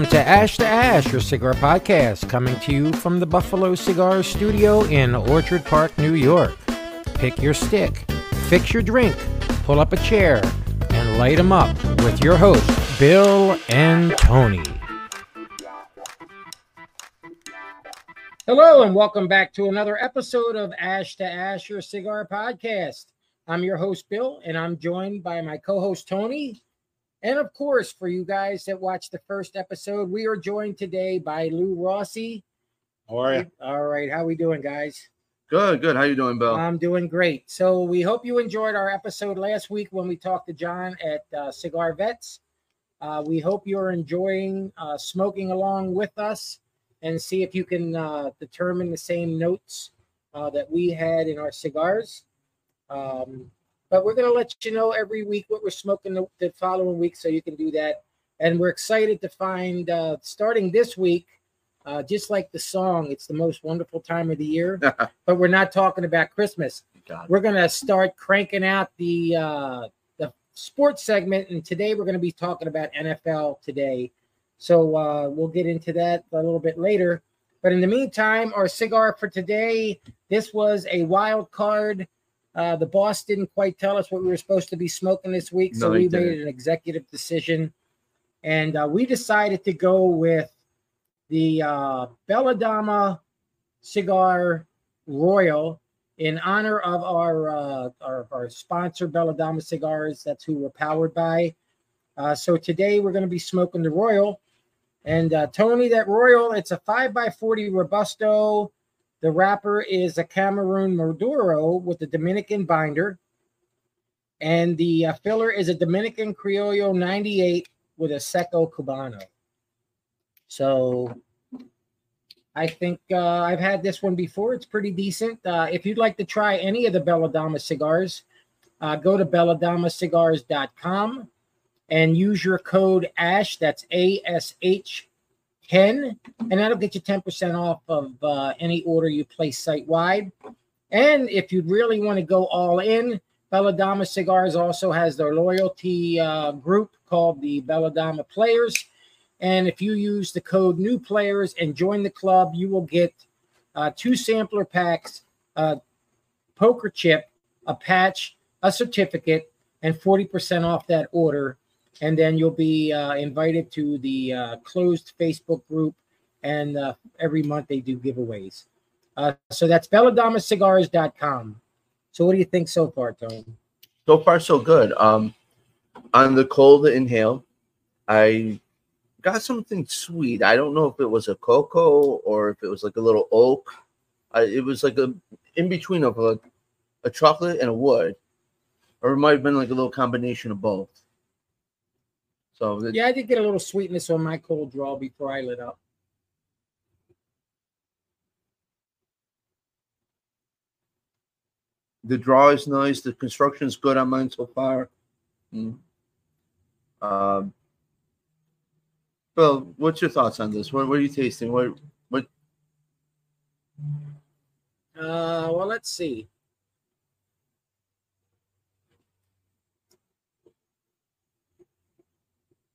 Welcome to Ash to Ash, your cigar podcast, coming to you from the Buffalo Cigar Studio in Orchard Park, New York. Pick your stick, fix your drink, pull up a chair, and light 'em up with your hosts, Bill and Tony. Hello, and welcome back to another episode of Ash to Ash, your cigar podcast. I'm your host, Bill, and I'm joined by my co host, Tony. And of course, for you guys that watched the first episode, we are joined today by Lou Rossi. How are you? All right, how we doing, guys? Good, good. How you doing, Bill? I'm doing great. So we hope you enjoyed our episode last week when we talked to John at uh, Cigar Vets. Uh, we hope you're enjoying uh, smoking along with us and see if you can uh, determine the same notes uh, that we had in our cigars. Um, but we're going to let you know every week what we're smoking the, the, following week so you can do that. And we're excited to find, uh, starting this week, uh, just like the song, it's the most wonderful time of the year. but we're not talking about Christmas. We're going to start cranking out the uh, the sports segment, and today we're going to be talking about NFL today. So uh, we'll get into that a little bit later. But in the meantime, our cigar for today, this was a wild card uh, the boss didn't quite tell us what we were supposed to be smoking this week, so no, we didn't. made an executive decision, and uh, we decided to go with the uh, Bella Dama Cigar Royal in honor of our, uh, our, our sponsor, Bella Dama Cigars. That's who we're powered by. Uh, so today we're going to be smoking the Royal. And uh, Tony, that Royal, it's a 5 by 40 Robusto the wrapper is a Cameroon Maduro with a Dominican binder. And the uh, filler is a Dominican Criollo 98 with a Seco Cubano. So I think uh, I've had this one before. It's pretty decent. Uh, if you'd like to try any of the Bella Dama cigars, uh, go to belladamacigars.com and use your code ASH. That's A S H 10, and that'll get you 10% off of uh, any order you place site wide. And if you really want to go all in, Bella Dama Cigars also has their loyalty uh, group called the Bella Dama Players. And if you use the code New Players and join the club, you will get uh, two sampler packs, a poker chip, a patch, a certificate, and 40% off that order and then you'll be uh, invited to the uh, closed Facebook group. And uh, every month they do giveaways. Uh, so that's belladamacigars.com. So what do you think so far, Tony? So far, so good. Um, on the cold inhale, I got something sweet. I don't know if it was a cocoa or if it was like a little oak. I, it was like a in between of a, a chocolate and a wood, or it might have been like a little combination of both. So yeah, I did get a little sweetness on my cold draw before I lit up. The draw is nice. The construction is good on mine so far. Mm. Um, Bill, what's your thoughts on this? What, what are you tasting? What what? Uh, well, let's see.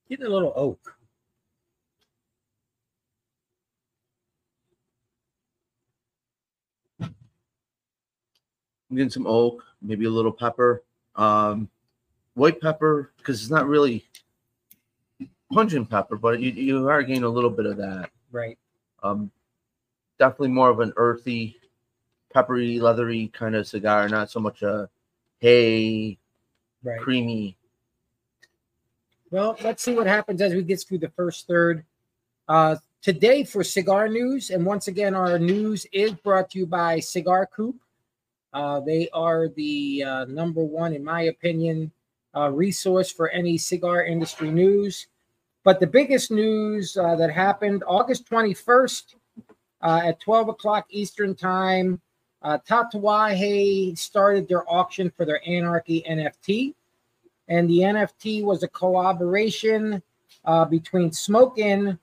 Getting a little oak. I'm getting some oak, maybe a little pepper, um, white pepper, because it's not really pungent pepper, but you, you are getting a little bit of that. Right. Um, definitely more of an earthy, peppery, leathery kind of cigar, not so much a hay, right. creamy well, let's see what happens as we get through the first third. Uh, today for cigar news, and once again, our news is brought to you by Cigar Coop. Uh, they are the uh, number one, in my opinion, uh, resource for any cigar industry news. But the biggest news uh, that happened August 21st uh, at 12 o'clock Eastern Time, uh, Tatuaje started their auction for their Anarchy NFT and the NFT was a collaboration uh, between Smoke Inn,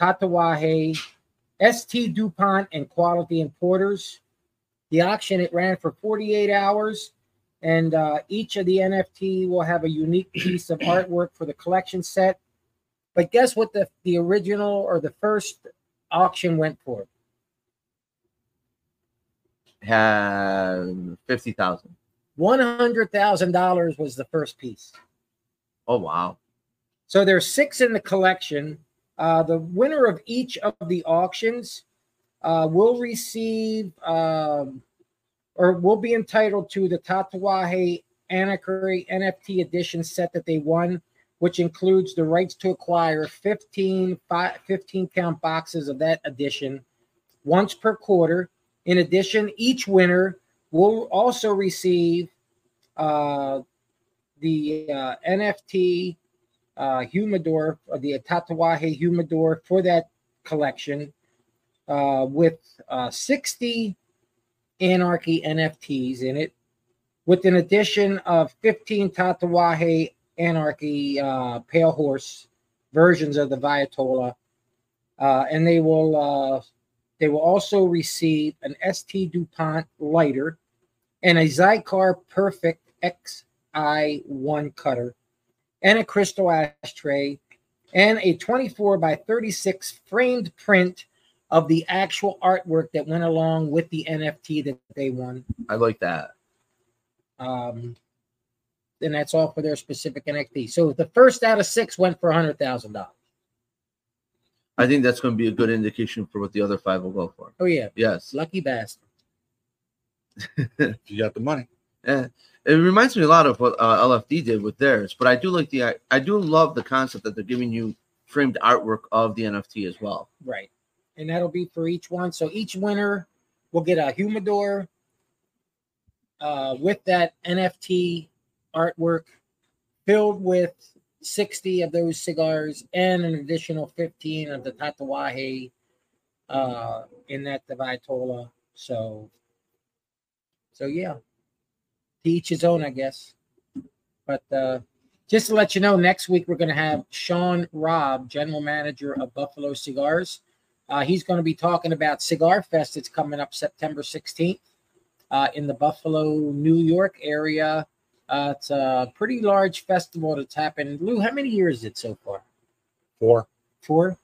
Tatuaje, ST DuPont, and Quality Importers. The auction it ran for 48 hours, and uh, each of the NFT will have a unique piece of artwork for the collection set. But guess what the the original or the first auction went for? Fifty thousand. One hundred thousand dollars was the first piece. Oh wow. So there's six in the collection. Uh, the winner of each of the auctions uh, will receive um, or will be entitled to the Tatuaje Anarchy NFT edition set that they won, which includes the rights to acquire 15, 15 count boxes of that edition once per quarter. In addition, each winner will also receive uh, the uh, NFT uh, humidor, or the Tatuaje humidor for that collection uh, with uh, 60 Anarchy NFTs in it, with an addition of 15 Tatuaje Anarchy uh, Pale Horse versions of the Vitola. Uh, and they will uh, they will also receive an ST DuPont lighter and a Xikar Perfect XI1 cutter and a crystal ashtray and a 24 by 36 framed print of the actual artwork that went along with the NFT that they won. I like that. Um, and that's all for their specific NFT. So the first out of six went for a hundred thousand dollars. I think that's going to be a good indication for what the other five will go for. Oh yeah, Yes. lucky bastard. You got the money. Yeah. It reminds me a lot of what uh, LFD did with theirs, but I do like the I, I do love the concept that they're giving you framed artwork of the NFT as well. Right. And that'll be for each one. So each winner will get a humidor uh, with that NFT artwork filled with 60 of those cigars and an additional 15 of the Tatuaje uh, in that the Vitola. So, so yeah, to each his own, I guess. But uh, just to let you know, next week we're going to have Sean Robb, general manager of Buffalo Cigars. Uh, he's going to be talking about Cigar Fest. It's coming up September 16th uh, in the Buffalo, New York area. Uh, it's a pretty large festival that's happened. Lou, how many years is it so far? Four. Four.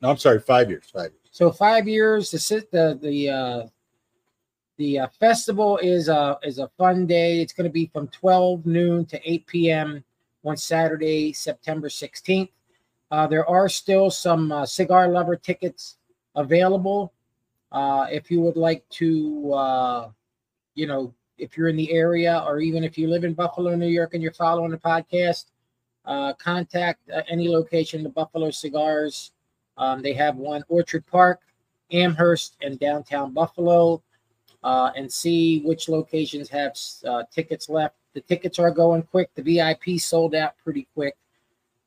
No, I'm sorry, five years. Five years. So five years. The the the uh, the uh, festival is a is a fun day. It's going to be from 12 noon to 8 p.m. on Saturday, September 16th. Uh, there are still some uh, cigar lover tickets available. Uh, if you would like to, uh, you know, if you're in the area or even if you live in Buffalo, New York, and you're following the podcast, uh, contact any location, the Buffalo Cigars. Um, they have one Orchard Park, Amherst, and downtown Buffalo, uh, and see which locations have uh, tickets left. The tickets are going quick. The VIP sold out pretty quick.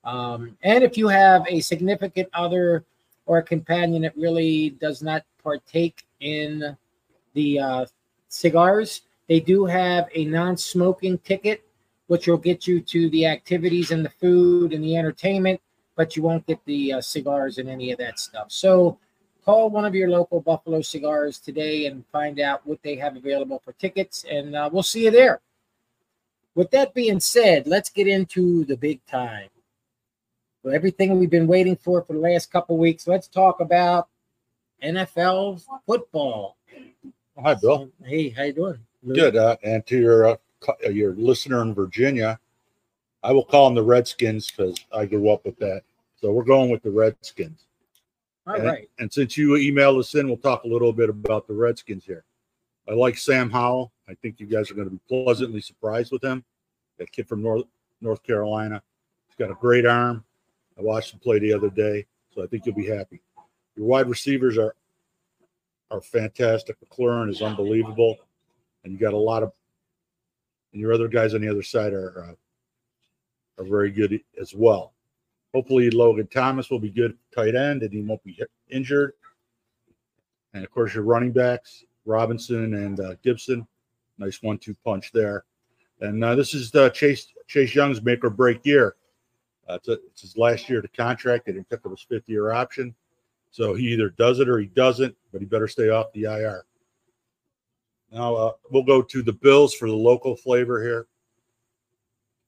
Um, and if you have a significant other or a companion that really does not partake in the uh, cigars, they do have a non-smoking ticket, which will get you to the activities and the food and the entertainment, but you won't get the uh, cigars and any of that stuff. So call one of your local Buffalo Cigars today and find out what they have available for tickets, and uh, we'll see you there. With that being said, let's get into the big time. So everything we've been waiting for for the last couple weeks. Let's talk about NFL football. Hi, Bill. Hey, how you doing? Good. Uh, and to your uh, uh, your listener in Virginia, I will call them the Redskins because I grew up with that. So we're going with the Redskins. All and, right. and since you emailed us in, we'll talk a little bit about the Redskins here. I like Sam Howell. I think you guys are going to be pleasantly surprised with him. That kid from North North Carolina. He's got a great arm. I watched him play the other day, so I think you'll be happy. Your wide receivers are are fantastic. McLaurin is unbelievable, and you got a lot of. And your other guys on the other side are uh, are very good as well. Hopefully, Logan Thomas will be good tight end, and he won't be injured. And of course, your running backs, Robinson and uh, Gibson, nice one-two punch there. And uh, this is uh, Chase Chase Young's make or break year. Uh, it's, a, it's his last year the contract. They didn't pick up his fifth year option. So he either does it or he doesn't, but he better stay off the IR. Now uh, we'll go to the Bills for the local flavor here.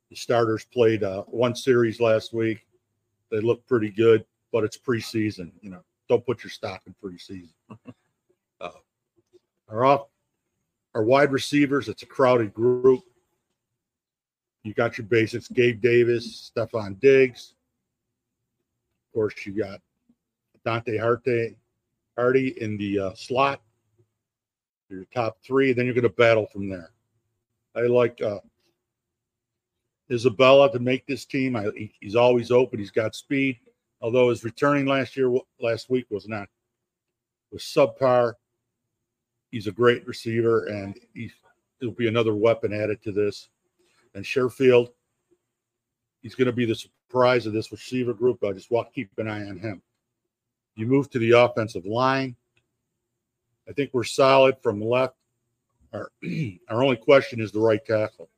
The starters played uh, one series last week. They look pretty good, but it's preseason. You know, don't put your stock in preseason. uh, our off, our wide receivers. It's a crowded group. You got your basics: Gabe Davis, Stefon Diggs. Of course, you got Dante Harte, Hardy in the uh, slot. Your top three, then you're going to battle from there. I like uh, Isabella to make this team. I, he, he's always open. He's got speed. Although his returning last year, last week was not was subpar. He's a great receiver, and he will be another weapon added to this. And Sherfield, he's going to be the surprise of this receiver group. I just want keep an eye on him. You move to the offensive line. I think we're solid from left. Our, our only question is the right tackle.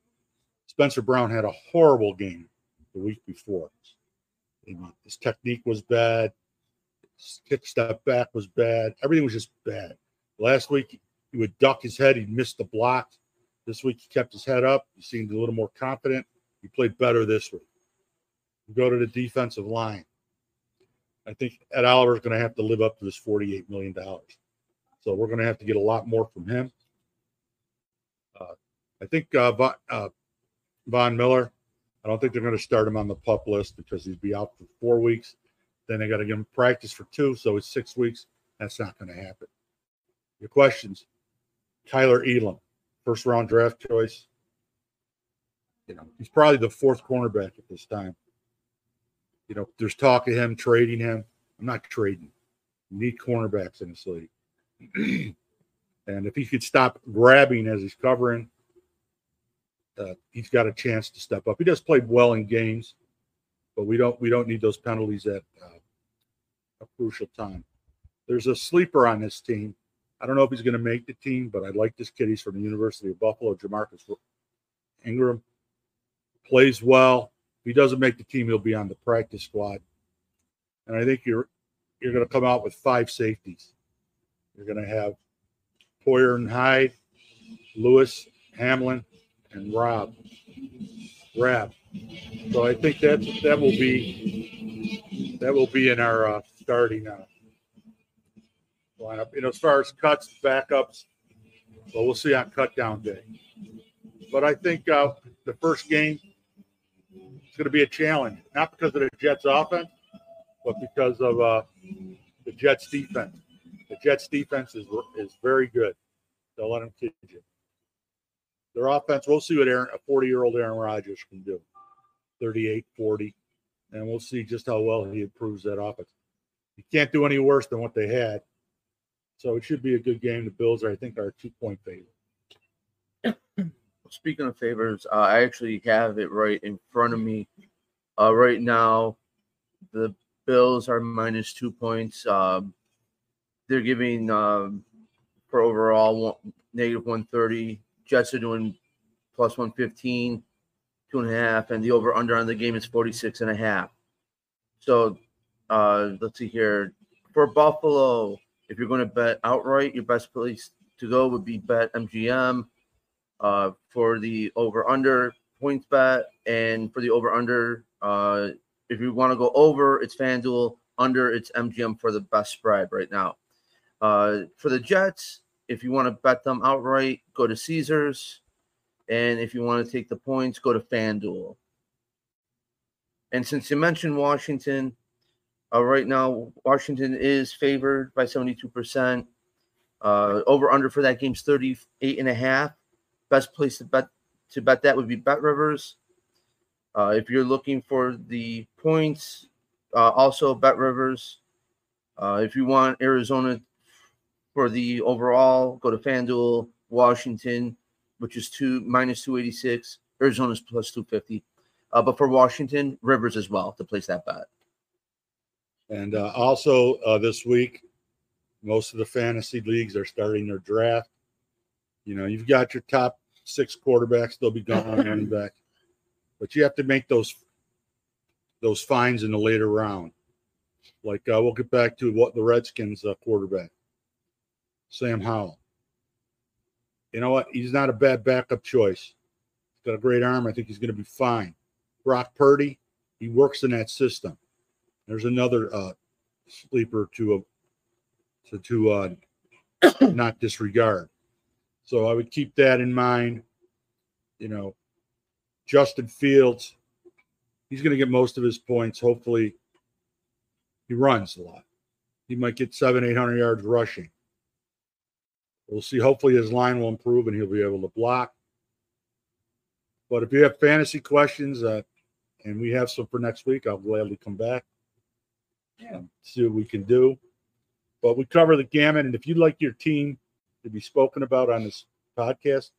Spencer Brown had a horrible game the week before. His technique was bad. His kick step back was bad. Everything was just bad. Last week, he would duck his head. He missed the block. This week, he kept his head up. He seemed a little more confident. He played better this week. We go to the defensive line. I think Ed Oliver is going to have to live up to this $48 million. So we're going to have to get a lot more from him. Uh, I think uh, uh, Von Miller, I don't think they're going to start him on the pup list because he'd be out for four weeks. Then they got to give him practice for two, so it's six weeks. That's not going to happen. Your questions: Tyler Elam, first round draft choice. You know, he's probably the fourth cornerback at this time. You know, there's talk of him trading him. I'm not trading. You need cornerbacks in this league. and if he could stop grabbing as he's covering, uh, he's got a chance to step up. He does play well in games, but we don't we don't need those penalties at uh, a crucial time. There's a sleeper on this team. I don't know if he's going to make the team, but I like this kid. He's from the University of Buffalo, Jamarcus Ingram. Plays well. If he doesn't make the team, he'll be on the practice squad. And I think you're you're going to come out with five safeties. You're going to have Poyer and Hyde, Lewis, Hamlin, and Rob. Rab. So I think that that will be that will be in our uh, starting uh, lineup. You know, as far as cuts, backups, well, we'll see on cut down day. But I think uh, the first game is going to be a challenge, not because of the Jets' offense, but because of uh, the Jets' defense. The Jets' defense is is very good. Don't let them kid you. Their offense, we'll see what Aaron, a 40 year old Aaron Rodgers can do 38, 40. And we'll see just how well he improves that offense. He can't do any worse than what they had. So it should be a good game. The Bills are, I think, are a two point favorite. Speaking of favors, uh, I actually have it right in front of me. Uh, right now, the Bills are minus two points. Um, they're giving um, for overall one, negative 130. Jets are doing plus 115, two and a half, and the over under on the game is 46 and a half. So uh, let's see here. For Buffalo, if you're going to bet outright, your best place to go would be bet MGM. Uh, for the over under points bet, and for the over under, uh, if you want to go over, it's FanDuel. Under, it's MGM for the best spread right now. Uh, for the Jets, if you want to bet them outright, go to Caesars. And if you want to take the points, go to FanDuel. And since you mentioned Washington, uh, right now, Washington is favored by 72%. Uh, over under for that game's 38 and a half. Best place to bet to bet that would be Bet Rivers. Uh, if you're looking for the points, uh, also Bet Rivers. Uh, if you want Arizona for the overall, go to FanDuel, Washington, which is two minus 286. Arizona's plus 250. Uh, but for Washington, Rivers as well to place that bet. And uh, also uh, this week, most of the fantasy leagues are starting their draft. You know, you've got your top six quarterbacks; they'll be gone running back, but you have to make those those finds in the later round. Like uh, we'll get back to what the Redskins uh, quarterback. Sam Howell. You know what? He's not a bad backup choice. He's got a great arm. I think he's going to be fine. Brock Purdy, he works in that system. There's another uh, sleeper to uh, to to uh, not disregard. So I would keep that in mind. You know, Justin Fields, he's going to get most of his points. Hopefully, he runs a lot. He might get seven, eight hundred yards rushing. We'll see. Hopefully, his line will improve and he'll be able to block. But if you have fantasy questions, uh, and we have some for next week, I'll gladly come back. Yeah. and See what we can do. But we cover the gamut. And if you'd like your team to be spoken about on this podcast,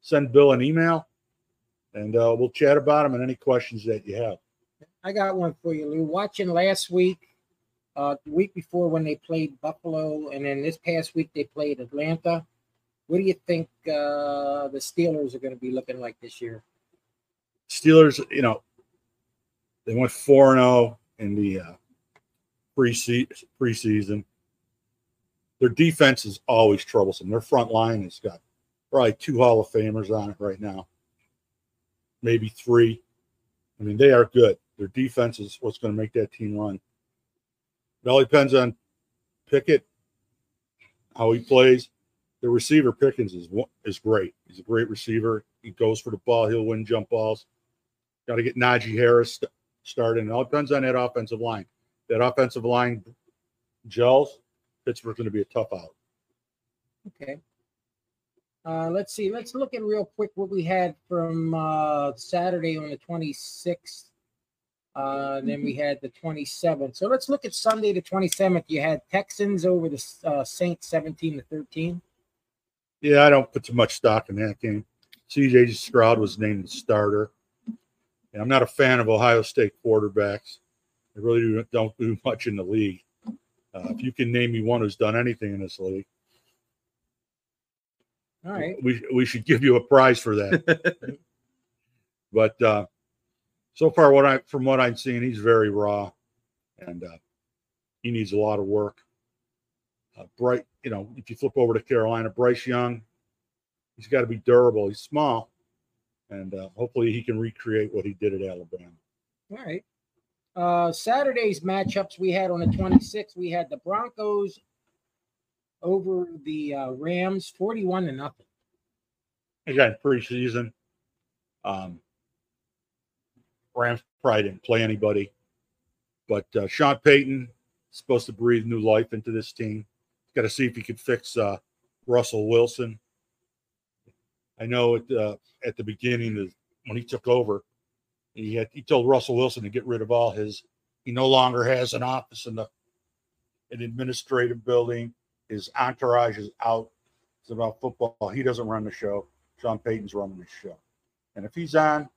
send Bill an email and uh, we'll chat about them and any questions that you have. I got one for you, Lou. Watching last week, uh, the week before when they played Buffalo, and then this past week they played Atlanta. What do you think uh, the Steelers are going to be looking like this year? Steelers, you know, they went 4 0 in the uh, preseason. Their defense is always troublesome. Their front line has got probably two Hall of Famers on it right now, maybe three. I mean, they are good. Their defense is what's going to make that team run. It all depends on Pickett, how he plays. The receiver Pickens is is great. He's a great receiver. He goes for the ball. He'll win jump balls. Got to get Najee Harris st- started. It all depends on that offensive line. That offensive line gels. Pittsburgh's going to be a tough out. Okay. Uh, let's see. Let's look at real quick what we had from uh, Saturday on the 26th. Uh, then we had the 27th. So let's look at Sunday the 27th. You had Texans over the uh, Saints 17 to 13. Yeah, I don't put too much stock in that game. CJ Stroud was named the starter. And I'm not a fan of Ohio State quarterbacks. They really do, don't do much in the league. Uh, if you can name me one who's done anything in this league, All right. we we should give you a prize for that. but uh, so far, what I from what I'm seeing, he's very raw, and uh, he needs a lot of work. Uh, Bright, you know, if you flip over to Carolina, Bryce Young, he's got to be durable. He's small, and uh, hopefully he can recreate what he did at Alabama. All right. Uh, Saturday's matchups we had on the 26th, we had the Broncos over the uh, Rams 41 to nothing. Again, preseason, um, Rams probably didn't play anybody, but uh, Sean Payton is supposed to breathe new life into this team. Got to see if he could fix uh, Russell Wilson. I know at uh, at the beginning when he took over, he had he told Russell Wilson to get rid of all his. He no longer has an office in the an administrative building. His entourage is out. It's about football. He doesn't run the show. Sean Payton's running the show, and if he's on,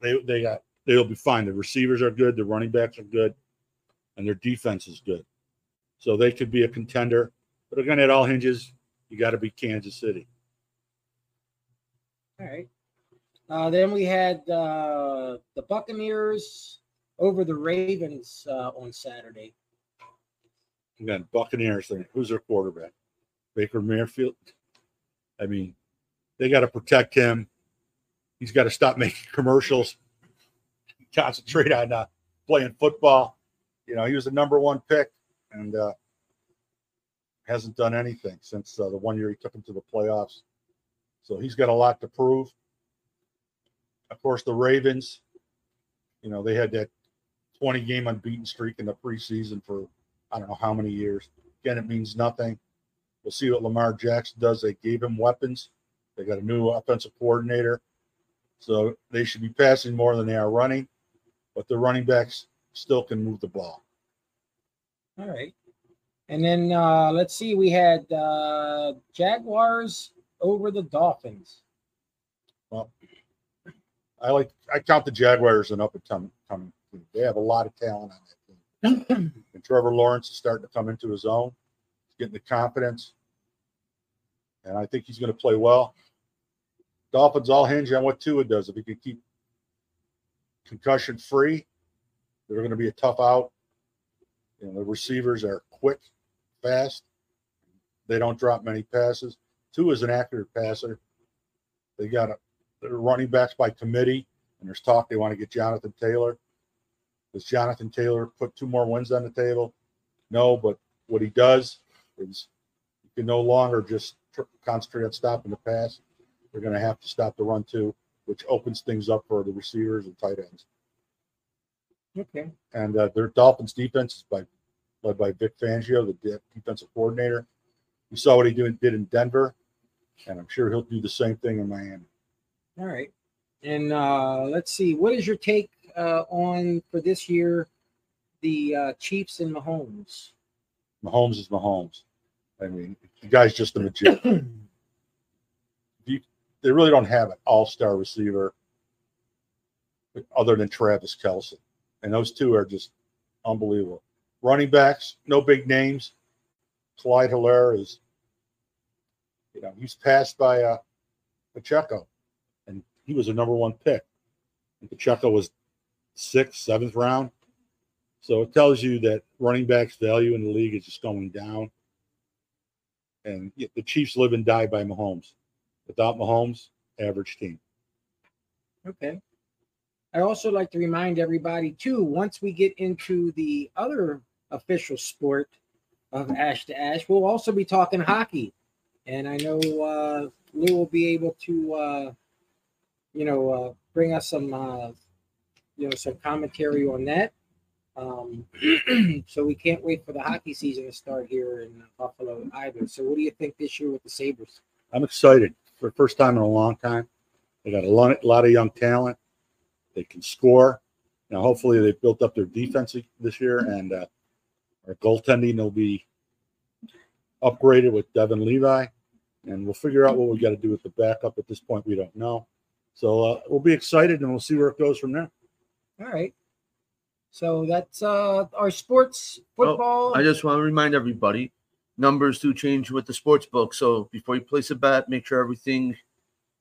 they they got they'll be fine. The receivers are good. The running backs are good, and their defense is good. So they could be a contender. But again, it all hinges. You got to be Kansas City. All right. Uh, then we had uh, the Buccaneers over the Ravens uh, on Saturday. Again, Buccaneers. Who's their quarterback? Baker Mayfield. I mean, they got to protect him. He's got to stop making commercials. Concentrate on uh, playing football. You know, he was the number one pick and uh, hasn't done anything since uh, the one year he took him to the playoffs. So he's got a lot to prove. Of course, the Ravens. You know, they had that 20 game unbeaten streak in the preseason for I don't know how many years. Again, it means nothing. We'll see what Lamar Jackson does. They gave him weapons. They got a new offensive coordinator. So they should be passing more than they are running, but the running backs still can move the ball. All right. And then uh, let's see, we had uh, Jaguars over the Dolphins. Well, I like I count the Jaguars an up and coming coming team. They have a lot of talent on that team. and Trevor Lawrence is starting to come into his own. He's getting the confidence. And I think he's going to play well. Dolphins all hinge on what Tua does. If he can keep concussion free, they're going to be a tough out. Know, the receivers are quick, fast. They don't drop many passes. Tua is an accurate passer. They got a they're running backs by committee, and there's talk they want to get Jonathan Taylor. Does Jonathan Taylor put two more wins on the table? No, but what he does is you can no longer just tr- concentrate on stopping the pass. They're going to have to stop the run too, which opens things up for the receivers and tight ends. Okay. And uh, their Dolphins defense is by led by Vic Fangio, the de- defensive coordinator. You saw what he did, did in Denver, and I'm sure he'll do the same thing in Miami. All right. And uh, let's see. What is your take uh, on for this year, the uh, Chiefs and Mahomes? Mahomes is Mahomes. I mean, the guy's just a magician. They really don't have an all-star receiver other than Travis Kelce, and those two are just unbelievable. Running backs, no big names. Clyde Helaire is, you know, he's passed by uh, Pacheco, and he was a number one pick. And Pacheco was sixth, seventh round. So it tells you that running backs' value in the league is just going down. And the Chiefs live and die by Mahomes. Without Mahomes, average team. Okay. I also like to remind everybody too. Once we get into the other official sport of Ash to Ash, we'll also be talking hockey, and I know uh, Lou will be able to, uh, you know, uh, bring us some, uh, you know, some commentary on that. Um, so we can't wait for the hockey season to start here in Buffalo either. So what do you think this year with the Sabres? I'm excited for the first time in a long time. They got a lot, lot of young talent. They can score. Now, hopefully, they've built up their defense this year, and uh, our goaltending will be upgraded with Devon Levi, and we'll figure out what we got to do with the backup. At this point, we don't know. So uh, we'll be excited, and we'll see where it goes from there. All right. So that's uh our sports football. I just want to remind everybody numbers do change with the sports book. So before you place a bet, make sure everything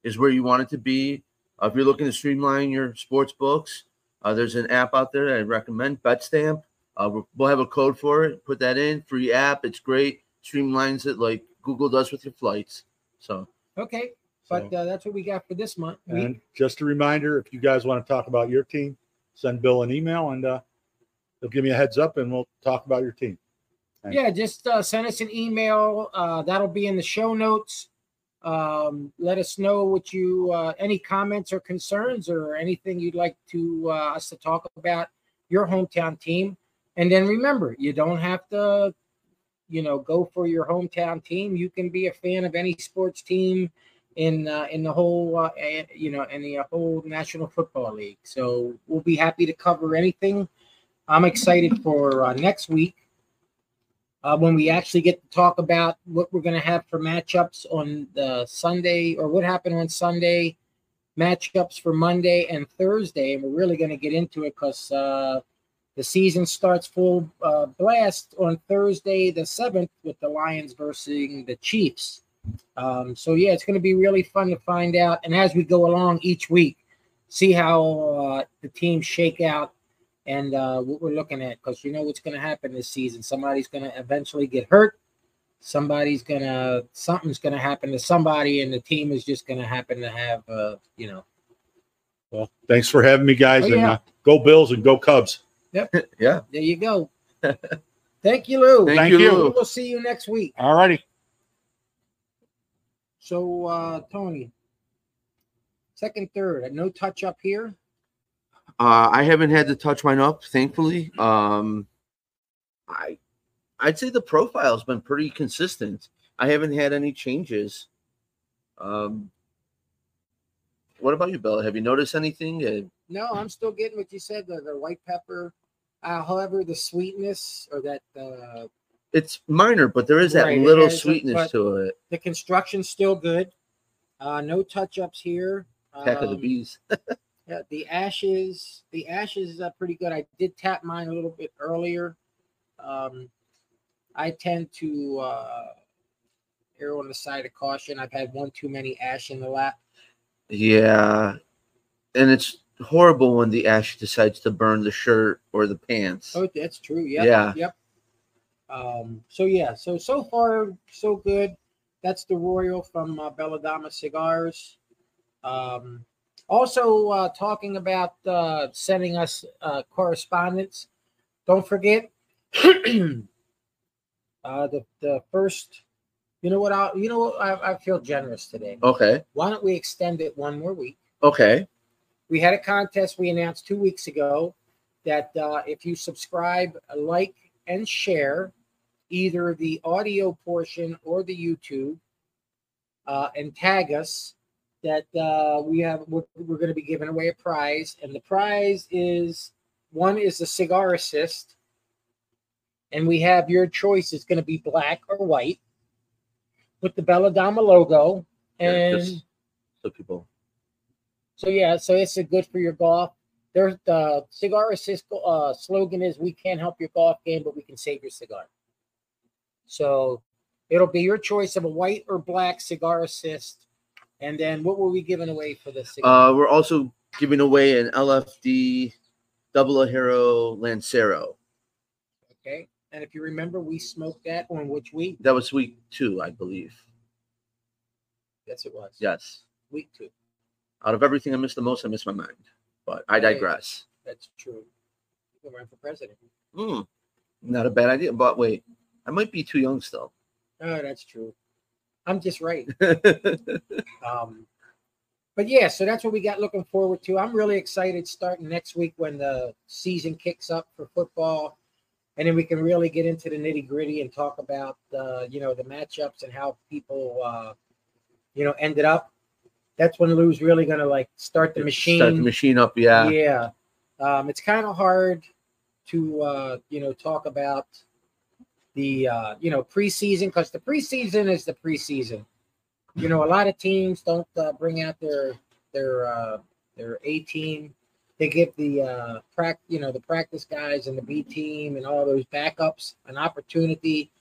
is where you want it to be. Uh, if you're looking to streamline your sports books, uh, there's an app out there that I recommend, BetStamp. Uh, we'll- we'll have a code for it. Put that in. Free app. It's great. Streamlines it like Google does with your flights. So okay, but So- uh, that's what we got for this month. We- And just a reminder, if you guys want to talk about your team, send Bill an email, and uh, he'll give me a heads up, and we'll talk about your team. Yeah, just uh, send us an email. Uh, that'll be in the show notes. Um, let us know what you uh, any comments or concerns or anything you'd like to uh, us to talk about your hometown team. And then remember, you don't have to, you know, go for your hometown team. You can be a fan of any sports team in uh, in the whole, uh, you know, in the whole National Football League. So we'll be happy to cover anything. I'm excited for next week uh, when we actually get to talk about what we're going to have for matchups on the Sunday or what happened on Sunday, matchups for Monday and Thursday. And we're really going to get into it because uh, the season starts full uh, blast on Thursday, the 7th, with the Lions versus the Chiefs. Um, so, yeah, it's going to be really fun to find out. And as we go along each week, see how uh, the teams shake out and uh, what we're looking at because you know what's going to happen this season. Somebody's going to eventually get hurt. Somebody's going to, something's going to happen to somebody, and the team is just going to happen to have, uh, you know. Well, thanks for having me, guys, Oh, and uh, go Bills and go Cubs. Yep. yeah. There you go. Thank you, Lou. Thank, Thank you. you. Lou. We'll see you next week. All righty. So, uh, Tony, second, third, no touch up here. Uh, I haven't had to touch mine up, thankfully. Um, I, I'd say the profile's been pretty consistent. I haven't had any changes. Um, what about you, Bella? Have you noticed anything? Uh, No, I'm still getting what you said the, the white pepper. Uh, however, the sweetness or that uh, it's minor, but there is that Right, little has a- sweetness to it. the construction's still good. Uh, no touch ups here. Attack of the Um, bees. Yeah, the ashes, the ashes is uh, pretty good. I did tap mine a little bit earlier. Um, I tend to uh, err on the side of caution. I've had one too many ash in the lap. Yeah, and it's horrible when the ash decides to burn the shirt or the pants. Oh, that's true. Yep, Yeah. Yep. Um, so yeah, so so far so good. That's the Royal from uh, Bella Dama Cigars. Um, Also, uh, talking about uh, sending us uh, correspondence. Don't forget uh, the the first. You know what? I you know what? I, I feel generous today. Okay. Why don't we extend it one more week? Okay. We had a contest we announced two weeks ago that uh, if you subscribe, like, and share either the audio portion or the YouTube uh, and tag us, that uh, we have we're, we're going to be giving away a prize, and the prize is one is a cigar assist, and we have your choice. It's going to be black or white with the Bella Dama logo, Yeah, and just so people. so yeah, so it's a good for your golf. There's the cigar assist uh, slogan is "We can't help your golf game, but we can save your cigar." So it'll be your choice of a white or black cigar assist. And then what were we giving away for this cigar? Uh, we're also giving away an LFD Double Ligero Lancero. okay. And if you remember, we smoked that on which week? That was week two, I believe. Yes, it was. Yes. Week two. Out of everything I missed the most, I missed my mind. But I digress. That's true. You can run for president. Hmm. Not a bad idea. But wait, I might be too young still. Oh, that's true. I'm just right. Um, but yeah, so that's what we got looking forward to. I'm really excited starting next week when the season kicks up for football, and then we can really get into the nitty gritty and talk about uh, you know the matchups and how people uh, you know ended up. That's when Lou's really gonna like start the machine. Start the machine up. Yeah. Yeah. Um, it's kind of hard to uh, you know talk about the uh, you know preseason because the preseason is the preseason. You know, a lot of teams don't uh, bring out their their uh, their A team. They give the uh, prac you know the practice guys and the B team and all those backups an opportunity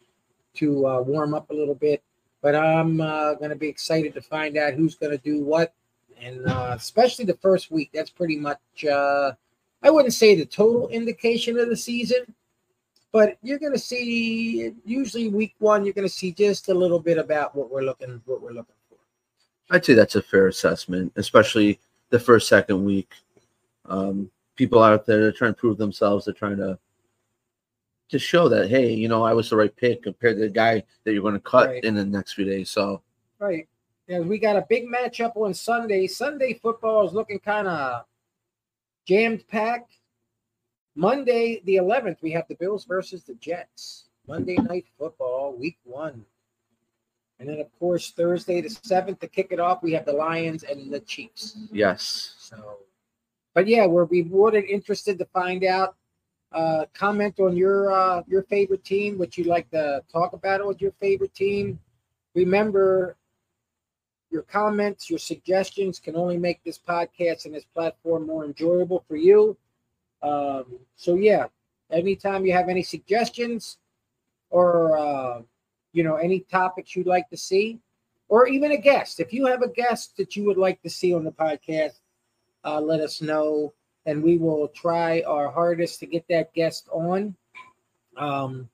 to uh, warm up a little bit. But I'm uh, going to be excited to find out who's going to do what, and uh, especially the first week. That's pretty much uh, I wouldn't say the total indication of the season, but you're going to see usually week one. You're going to see just a little bit about what we're looking what we're looking for. I'd say that's a fair assessment, especially the first, second week. Um, people out there are trying to prove themselves. They're trying to to show that hey, you know, I was the right pick compared to the guy that you're going to cut Right. in the next few days. So Right. Yeah, we got a big matchup on Sunday. Sunday football is looking kind of jammed packed. Monday, the 11th, we have the Bills versus the Jets. Monday night football, week one. And then, of course, Thursday, the 7th, to kick it off, we have the Lions and the Chiefs. yes, So, but yeah, we're we would interested to find out. Uh, comment on your uh, your favorite team, what you'd like to talk about with your favorite team. Remember, your comments, your suggestions can only make this podcast and this platform more enjoyable for you. Um, so yeah, anytime you have any suggestions or uh, you know any topics you'd like to see, or even a guest, if you have a guest that you would like to see on the podcast, uh, let us know, and we will try our hardest to get that guest on. Um,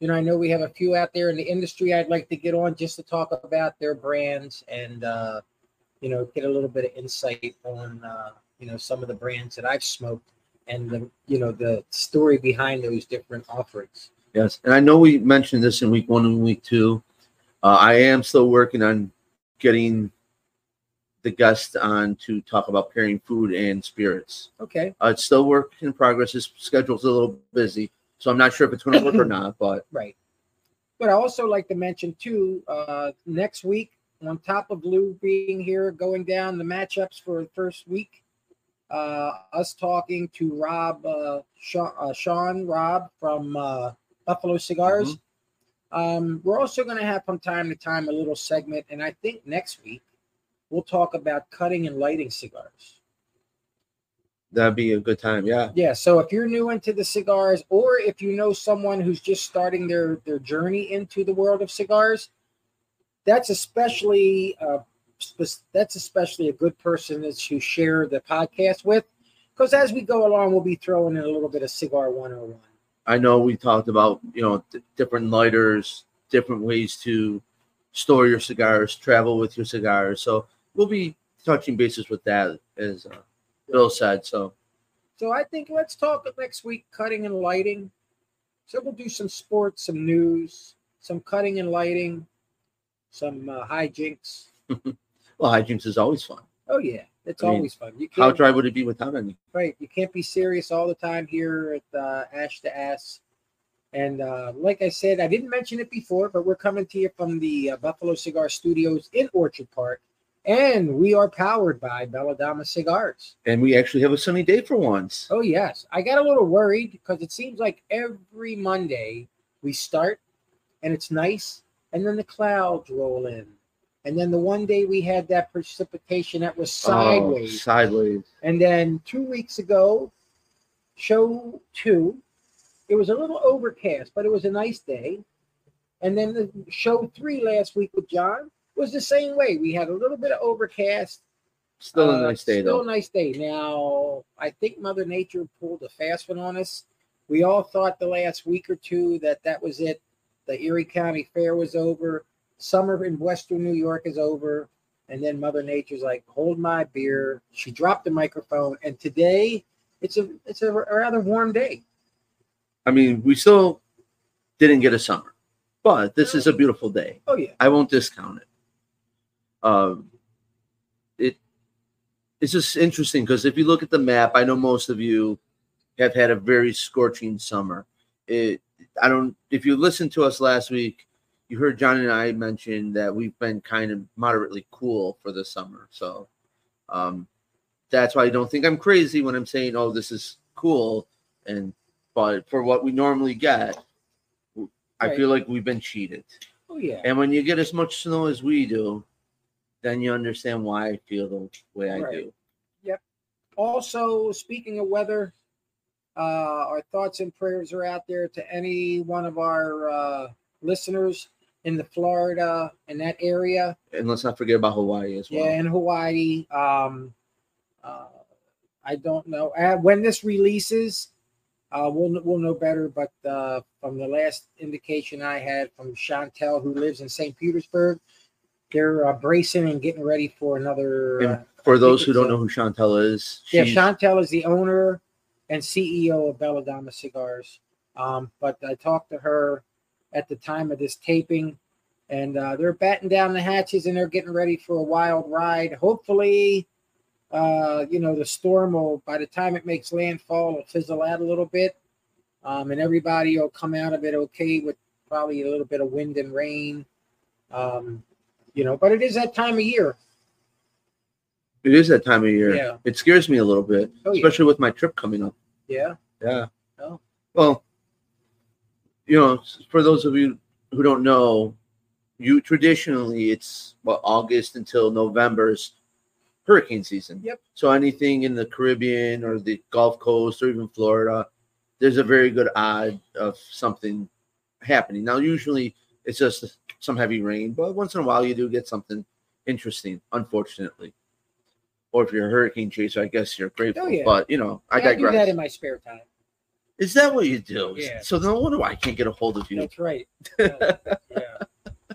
you know, I know we have a few out there in the industry I'd like to get on just to talk about their brands and uh, you know get a little bit of insight on uh, you know some of the brands that I've smoked and the you know the story behind those different offerings. yes, and I know we mentioned this in week one and week two. Uh, I am still working on getting the guest on to talk about pairing food and spirits. Okay, Uh, it's still work in progress. His schedule's a little busy, so I'm not sure if it's going to work or not. But right. But I also like to mention too, uh, next week, on top of Lou being here, going down the matchups for the first week, us talking to Rob, uh, Sean, uh, Sean Rob from uh, Buffalo Cigars. Um, we're also going to have from time to time a little segment, and I think next week we'll talk about cutting and lighting cigars. that'd be a good time. Yeah. Yeah, so if you're new into the cigars, or if you know someone who's just starting their their journey into the world of cigars, that's especially uh, that's especially a good person to share the podcast with, because as we go along, we'll be throwing in a little bit of cigar 101. I know we talked about you know d- different lighters, different ways to store your cigars, travel with your cigars. So we'll be touching bases with that, as uh, Bill said. So So I think let's talk next week cutting and lighting. So we'll do some sports, some news, some cutting and lighting, some uh, hijinks. well, hijinks is always fun. Oh yeah, it's I mean, always fun. You How dry would it be without any? right. You can't be serious all the time here at uh, Ash to Ash. And uh, like I said, I didn't mention it before, but we're coming to you from the uh, Buffalo Cigar Studios in Orchard Park, and we are powered by Bella Dama Cigars. And we actually have a sunny day for once. Oh yes, I got a little worried because it seems like every Monday we start and it's nice, and then the clouds roll in, and then the one day we had that precipitation that was Oh, sideways, sideways. and then two weeks ago, show two, it was a little overcast, but it was a nice day, and then the show three last week with John was the same way. We had a little bit of overcast. Still a Uh, nice day Still though. a nice day. Now, I think Mother Nature pulled a fast one on us. We all thought the last week or two that that was it. The Erie County Fair was over. Summer in Western New York is over. And then Mother Nature's like, "Hold my beer." She dropped the microphone, and today it's a it's a rather warm day. I mean, we still didn't get a summer, but this is a beautiful day. Oh yeah, I won't discount it. Um, it it's just interesting because if you look at the map, I know most of you have had a very scorching summer. It I don't if you listened to us last week, you heard John and I mention that we've been kind of moderately cool for the summer. So um that's why I don't think I'm crazy when I'm saying, oh, this is cool. And but for what we normally get, I Right. feel like we've been cheated. oh yeah. And when you get as much snow as we do, then you understand why I feel the way I Right. do. Yep. Also, speaking of weather, uh, our thoughts and prayers are out there to any one of our uh, listeners in the Florida and that area. And let's not forget about Hawaii as well. Yeah, in Hawaii. Um, uh, I don't know uh, when this releases. Uh, we'll we'll know better. But uh, from the last indication I had from Chantel, who lives in St. Petersburg, they're uh, bracing and getting ready for another. Uh, For those who don't a- know who Chantel is, yeah, Chantel is the owner and CEO of Bella Dama Cigars. Um, but I talked to her at the time of this taping, and uh, they're batting down the hatches and they're getting ready for a wild ride. Hopefully, uh, you know, the storm will, by the time it makes landfall, it'll fizzle out a little bit, um, and everybody will come out of it okay with probably a little bit of wind and rain. Um, you know, but it is that time of year. it is that time of year. Yeah. It scares me a little bit, Oh, yeah. especially with my trip coming up. Yeah. Yeah. Oh. Well, you know, for those of you who don't know, you traditionally it's what August until November's hurricane season. Yep. So anything in the Caribbean or the Gulf Coast or even Florida, there's a very good odd of something happening. Now, usually it's just some heavy rain, but once in a while you do get something interesting, unfortunately. Or if you're a hurricane chaser, I guess you're grateful. Oh, yeah. But you know, I Yeah, I do digress. that in my spare time. Is that what you do? Yeah. So no wonder why I can't get a hold of you. That's right. Yeah. yeah.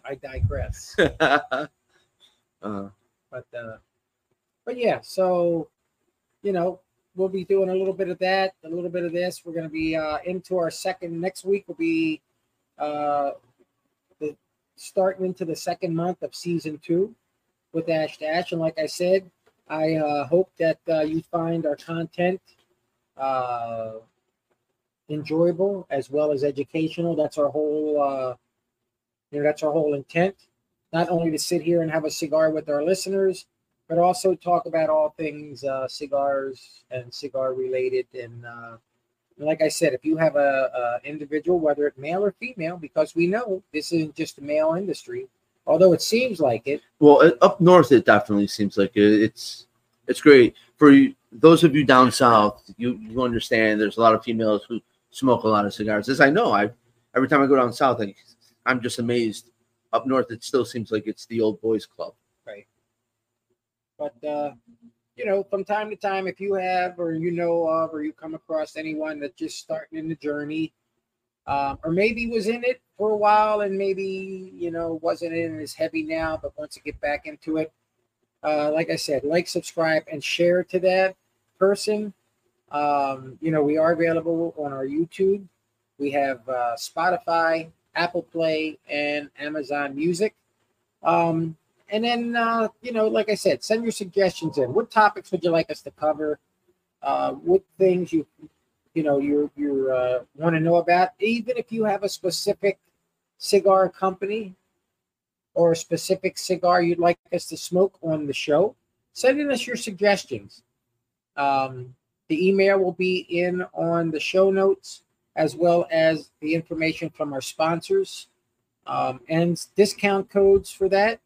I digress. uh, But uh but yeah, so you know, we'll be doing a little bit of that, a little bit of this. We're gonna be uh into our second next week will be uh the starting into the second month of season two with Ash Dash. And like I said, I uh hope that uh, you find our content uh enjoyable as well as educational. That's our whole uh you know that's our whole intent not only to sit here and have a cigar with our listeners, but also talk about all things uh, cigars and cigar related. And, uh, like I said, if you have a, a individual, whether it male or female, because we know this isn't just a male industry, although it seems like it. well, up north, it definitely seems like it, it's it's great for you, those of you down south. You you understand there's a lot of females who smoke a lot of cigars. As I know, I every time I go down south, I, I'm just amazed. Up north, it still seems like it's the old boys club. Right. But uh, you know, from time to time, if you have or you know of or you come across anyone that's just starting in the journey, um, or maybe was in it for a while and maybe you know wasn't in as heavy now, but wants to get back into it, uh, like I said, like, subscribe, and share to that person. Um, you know, we are available on our YouTube. We have uh, Spotify, Apple Play, and Amazon Music. Um, and then, uh, you know, like I said, send your suggestions in. What topics would you like us to cover? Uh, what things you, you know, you you uh, want to know about? Even if you have a specific cigar company or a specific cigar you'd like us to smoke on the show, send in us your suggestions. Um, the email will be in on the show notes as well as the information from our sponsors um, and discount codes for that.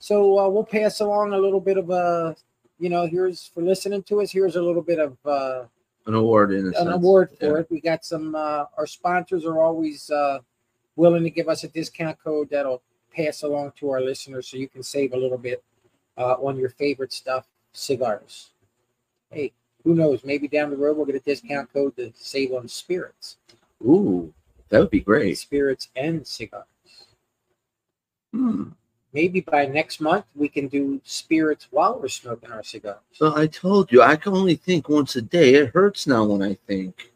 So uh, we'll pass along a little bit of a, you know, here's for listening to us. Here's a little bit of uh, An award in an sense. award for Yeah. it. We got some. Uh, our sponsors are always uh, willing to give us a discount code that'll pass along to our listeners, so you can save a little bit uh, on your favorite stuff, cigars. Hey, who knows? Maybe down the road we'll get a discount code to save on spirits, Ooh, that would be great. spirits and cigars. Hmm. Maybe by next month we can do spirits while we're smoking our cigars. So I told you I can only think once a day. It hurts now when I think.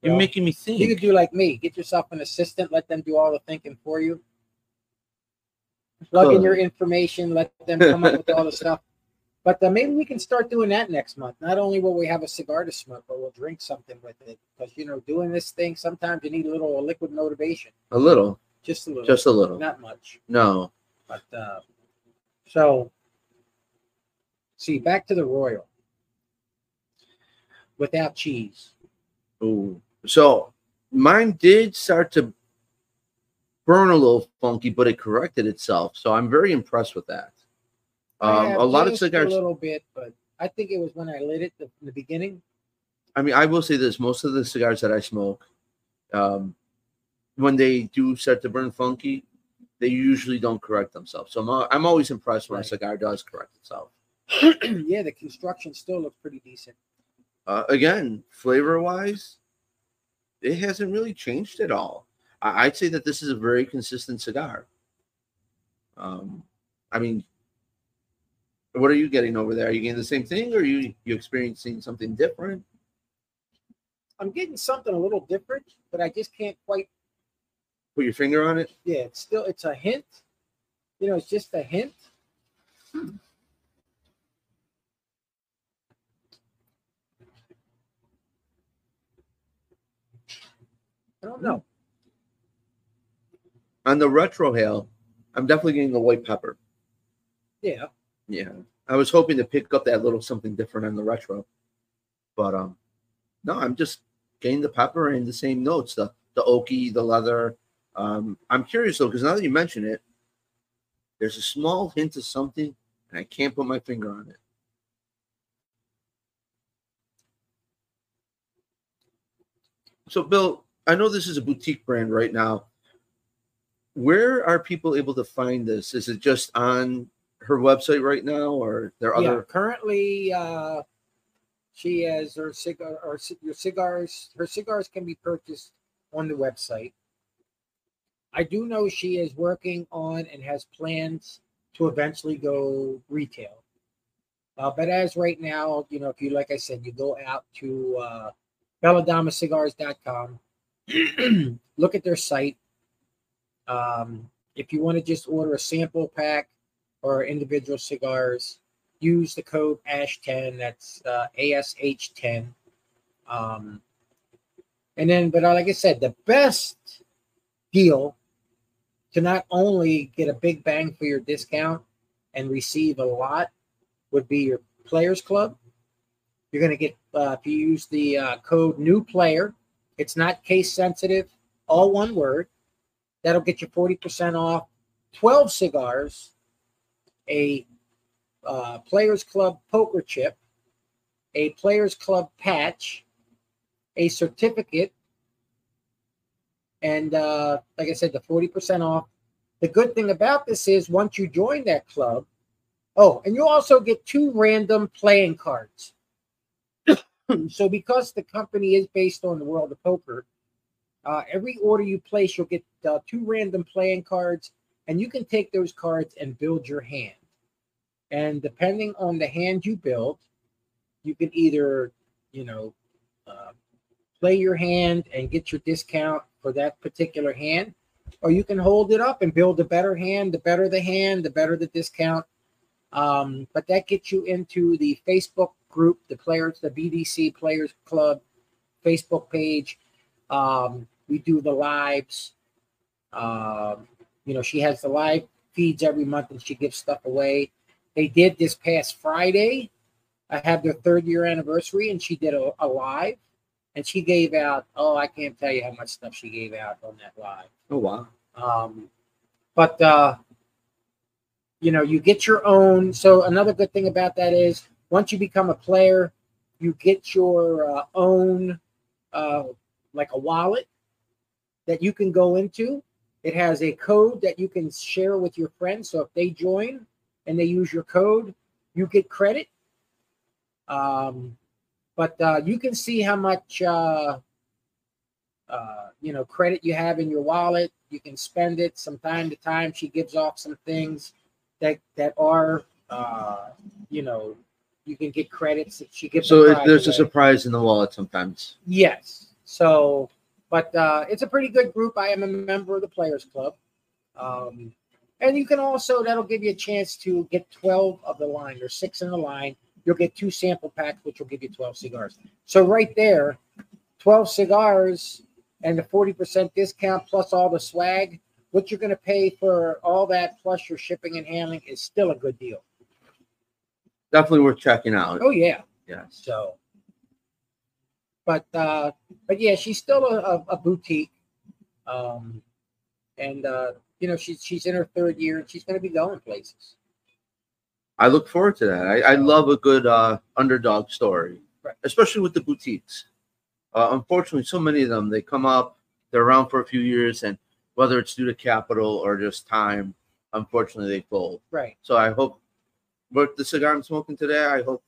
You're Well, making me think. You could do like me. Get yourself an assistant. Let them do all the thinking for you. Plug in your information. Let them come up with all the stuff. But uh, maybe we can start doing that next month. Not only will we have a cigar to smoke, but we'll drink something with it. Because you know, doing this thing sometimes you need a little liquid motivation, A little, just a little, just a little. not much. No. But uh, so, see, back to the royal without cheese. Ooh. So mine did start to burn a little funky, but it corrected itself. So I'm very impressed with that. Um, a lot of cigars. a little bit, but I think it was when I lit it the, in the beginning. I mean, I will say this: most of the cigars that I smoke, um, when they do start to burn funky, they usually don't correct themselves. So I'm, I'm always impressed when Right. a cigar does correct itself. yeah, the construction still looks pretty decent. Uh, again, flavor wise, it hasn't really changed at all. I, I'd say that this is a very consistent cigar. Um, I mean, what are you getting over there? Are you getting the same thing, or are you you experiencing something different? I'm getting something a little different, but I just can't quite. Put your finger on it. Yeah, it's still it's a hint. You know, it's just a hint. I don't know. On the retrohale, I'm definitely getting the white pepper. Yeah, Yeah, I was hoping to pick up that little something different on the retro, but um, no, I'm just getting the pepper and the same notes, the the oaky, the leather. Um, I'm curious though, because now that you mention it, there's a small hint of something, and I can't put my finger on it. So, Bill, I know this is a boutique brand right now. Where are people able to find this? Is it just on her website right now, or there are yeah. other? Currently, uh, she has her cigar or your cigars. Her cigars can be purchased on the website. I do know she is working on and has plans to eventually go retail. Uh, but as right now, you know, if you like I said, you go out to uh, belladamacigars.com, look at their site. Um, if you want to just order a sample pack or individual cigars, use the code ASH10. That's uh, ASH10. Um, and then, but like I said, the best deal to not only get a big bang for your discount and receive a lot would be your Players Club. You're going to get, uh, if you use the uh, code new player, it's not case sensitive, all one word. That'll get you 40% off 12 cigars, a uh, Players Club poker chip, a Players Club patch, a certificate, and uh, like I said, the 40% off. The good thing about this is once you join that club, oh, and you also get two random playing cards. so because the company is based on the world of poker, uh, every order you place, you'll get uh, two random playing cards, and you can take those cards and build your hand. And depending on the hand you build, you can either, you know, uh, play your hand and get your discount for that particular hand, or you can hold it up and build a better hand. The better the hand, the better the discount. Um, but that gets you into the Facebook group, the players, the BDC Players Club Facebook page. Um, we do the lives. Um, you know, she has the live feeds every month and she gives stuff away. They did this past Friday. I had their third year anniversary and she did a, a live and she gave out, oh, I can't tell you how much stuff she gave out on that live. Oh wow. Um, but uh, you know, you get your own. So another good thing about that is once you become a player, you get your uh, own, uh, like a wallet that you can go into. It has a code that you can share with your friends. So if they join and they use your code, you get credit. Um, but uh, you can see how much uh, uh, you know credit you have in your wallet. You can spend it from time to time. She gives off some things that that are uh, you know you can get credits. She gives So them it, prize there's a surprise in the wallet sometimes. Yes. So, but uh, it's a pretty good group. I am a member of the Players Club. Um, and you can also, that'll give you a chance to get 12 of the line. There's six in the line. You'll get two sample packs, which will give you 12 cigars. So, right there, 12 cigars and the 40% discount plus all the swag, what you're going to pay for all that plus your shipping and handling is still a good deal. Definitely worth checking out. Oh, yeah. Yeah. So, but uh, but yeah, she's still a, a, boutique, um, and uh, you know she's she's in her third year and she's going to be going places. I look forward to that. I, I love a good uh, underdog story, Right. especially with the boutiques. Uh, unfortunately, so many of them they come up, they're around for a few years, and whether it's due to capital or just time, unfortunately, they fold. Right, So I hope, with the cigar I'm smoking today, I hope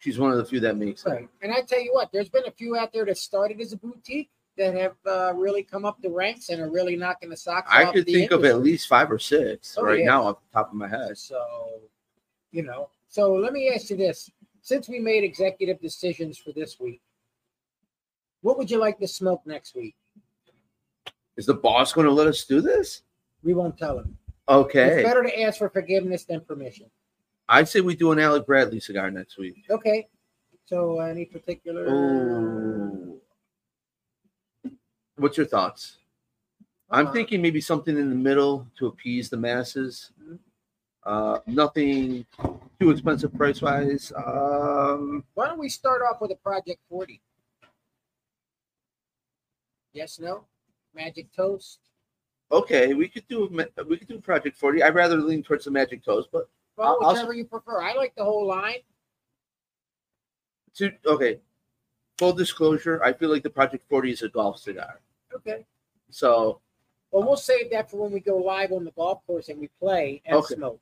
she's one of the few that makes it. right. And I tell you what, there's been a few out there that started as a boutique that have uh, really come up the ranks and are really knocking the socks I off could think of at least five or six Oh, right yeah. now off the top of my head. So, you know, so let me ask you this: since we made executive decisions for this week, what would you like to smoke next week? Is the boss going to let us do this? We won't tell him. Okay. It's better to ask for forgiveness than permission. I'd say we do an Alec Bradley cigar next week. Okay. So any particular? Ooh. What's your thoughts? I'm Uh, thinking maybe something in the middle to appease the masses. Mhm. Uh, nothing too expensive price wise. Um, Why don't we start off with a Project 40? Yes, no? Magic Toast? okay, we could do we could do Project 40. I'd rather lean towards the Magic Toast, but Well, I'll- I'll- whichever you prefer. I like the whole line. to okay. Full disclosure, I feel like the Project 40 is a golf cigar. Okay. So Well, we'll save that for when we go live on the golf course and we play and Okay. smoke.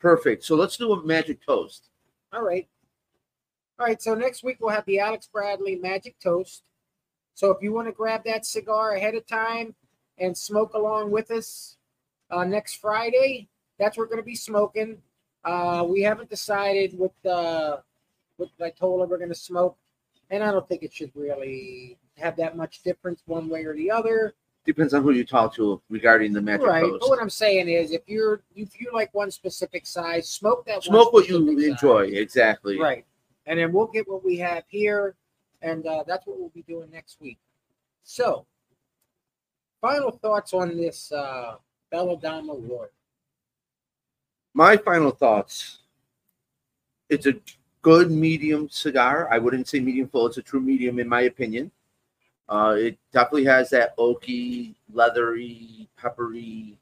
perfect. So let's do a Magic Toast. All right. All right. So next week we'll have the Alec Bradley Magic Toast. So if you want to grab that cigar ahead of time and smoke along with us uh, next Friday, that's what we're going to be smoking. Uh, we haven't decided what uh, what I told her we're going to smoke, and I don't think it should really have that much difference one way or the other. Depends on who you talk to regarding the Magic right. Toast. But what I'm saying is, if you're if you like one specific size, smoke that. one Smoke what you specific enjoy. size. Exactly. Right. And then we'll get what we have here, and uh, that's what we'll be doing next week. So, final thoughts on this uh, Bella Dama Royal. My final thoughts. It's a good medium cigar. I wouldn't say medium full. It's a true medium in my opinion. Uh, it definitely has that oaky, leathery, peppery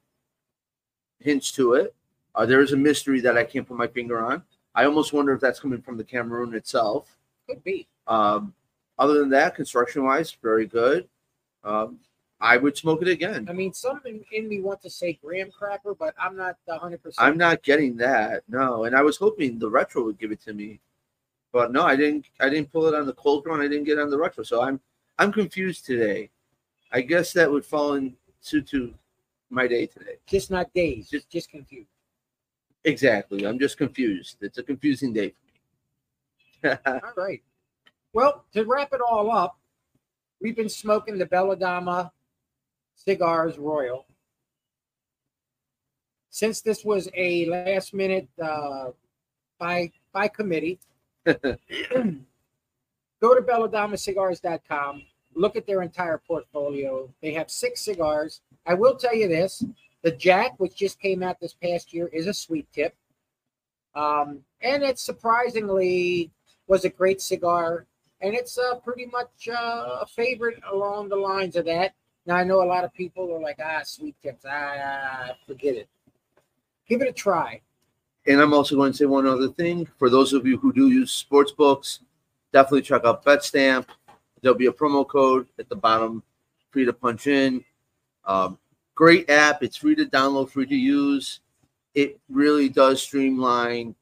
hints to it. Uh, there is a mystery that I can't put my finger on. I almost wonder if that's coming from the Cameroon itself. Could be. Um, other than that, construction wise, very good. Um, I would smoke it again. I mean, something in me want to say graham cracker, but I'm not 100. percent I'm not getting that. No, and I was hoping the retro would give it to me, but no, I didn't. I didn't pull it on the cold and I didn't get on the retro, so I'm I'm confused today. I guess that would fall into to my day today. just not days, Just- just just confused. Exactly. I'm just confused. It's a confusing day for me. All right. Well, to wrap it all up, we've been smoking the Bella Dama Cigars Royal. Since this was a last minute uh, by by committee, go to belladamacigars.com, look at their entire portfolio. They have six cigars. I will tell you this the Jack, which just came out this past year, is a sweet tip. Um, and it surprisingly was a great cigar. And it's uh, pretty much uh, a favorite along the lines of that. Now, I know a lot of people are like, ah, sweet tips, ah, forget it. Give it a try. And I'm also going to say one other thing. For those of you who do use sports books, definitely check out BetStamp. There'll be a promo code at the bottom for you to punch in. Um, great app. It's free to download, free to use. It really does streamline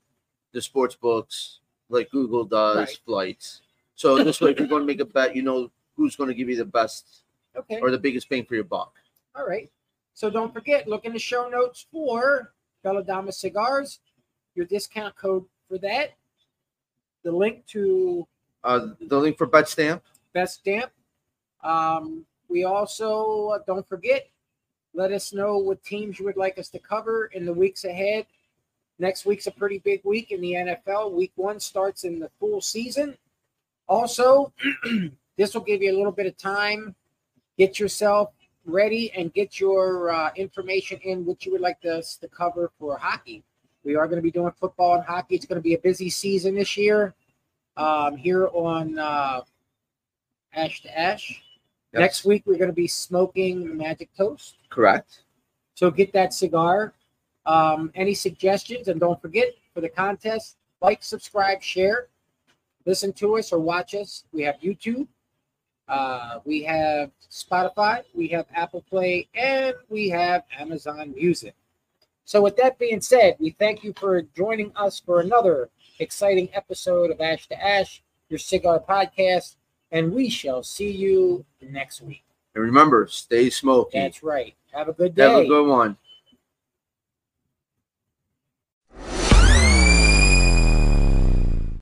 the sports books like Google does Right. flights. So this way, if you're going to make a bet, you know who's going to give you the best Okay. or the biggest bang for your buck. All right. So don't forget, look in the show notes for Bella Dama Cigars, your discount code for that, the link to Uh, the link for BetStamp. Best Stamp. Um, we also, uh, don't forget, let us know what teams you would like us to cover in the weeks ahead. Next week's a pretty big week in the NFL. Week one starts in the full season. Also, this will give you a little bit of time. Get yourself ready and get your uh, information in what you would like us to cover for hockey. We are going to be doing football and hockey. It's going to be a busy season this year um, here on uh, Ash to Ash. Yes. Next week, we're going to be smoking Magic Toast. Correct. So get that cigar. Um, any suggestions? And don't forget for the contest, like, subscribe, share, listen to us or watch us. We have YouTube, uh, we have Spotify, we have Apple Play, and we have Amazon Music. So, with that being said, we thank you for joining us for another exciting episode of Ash to Ash, your cigar podcast, and we shall see you next week. And remember, stay smoky. That's right. Have a good day. Have a good one.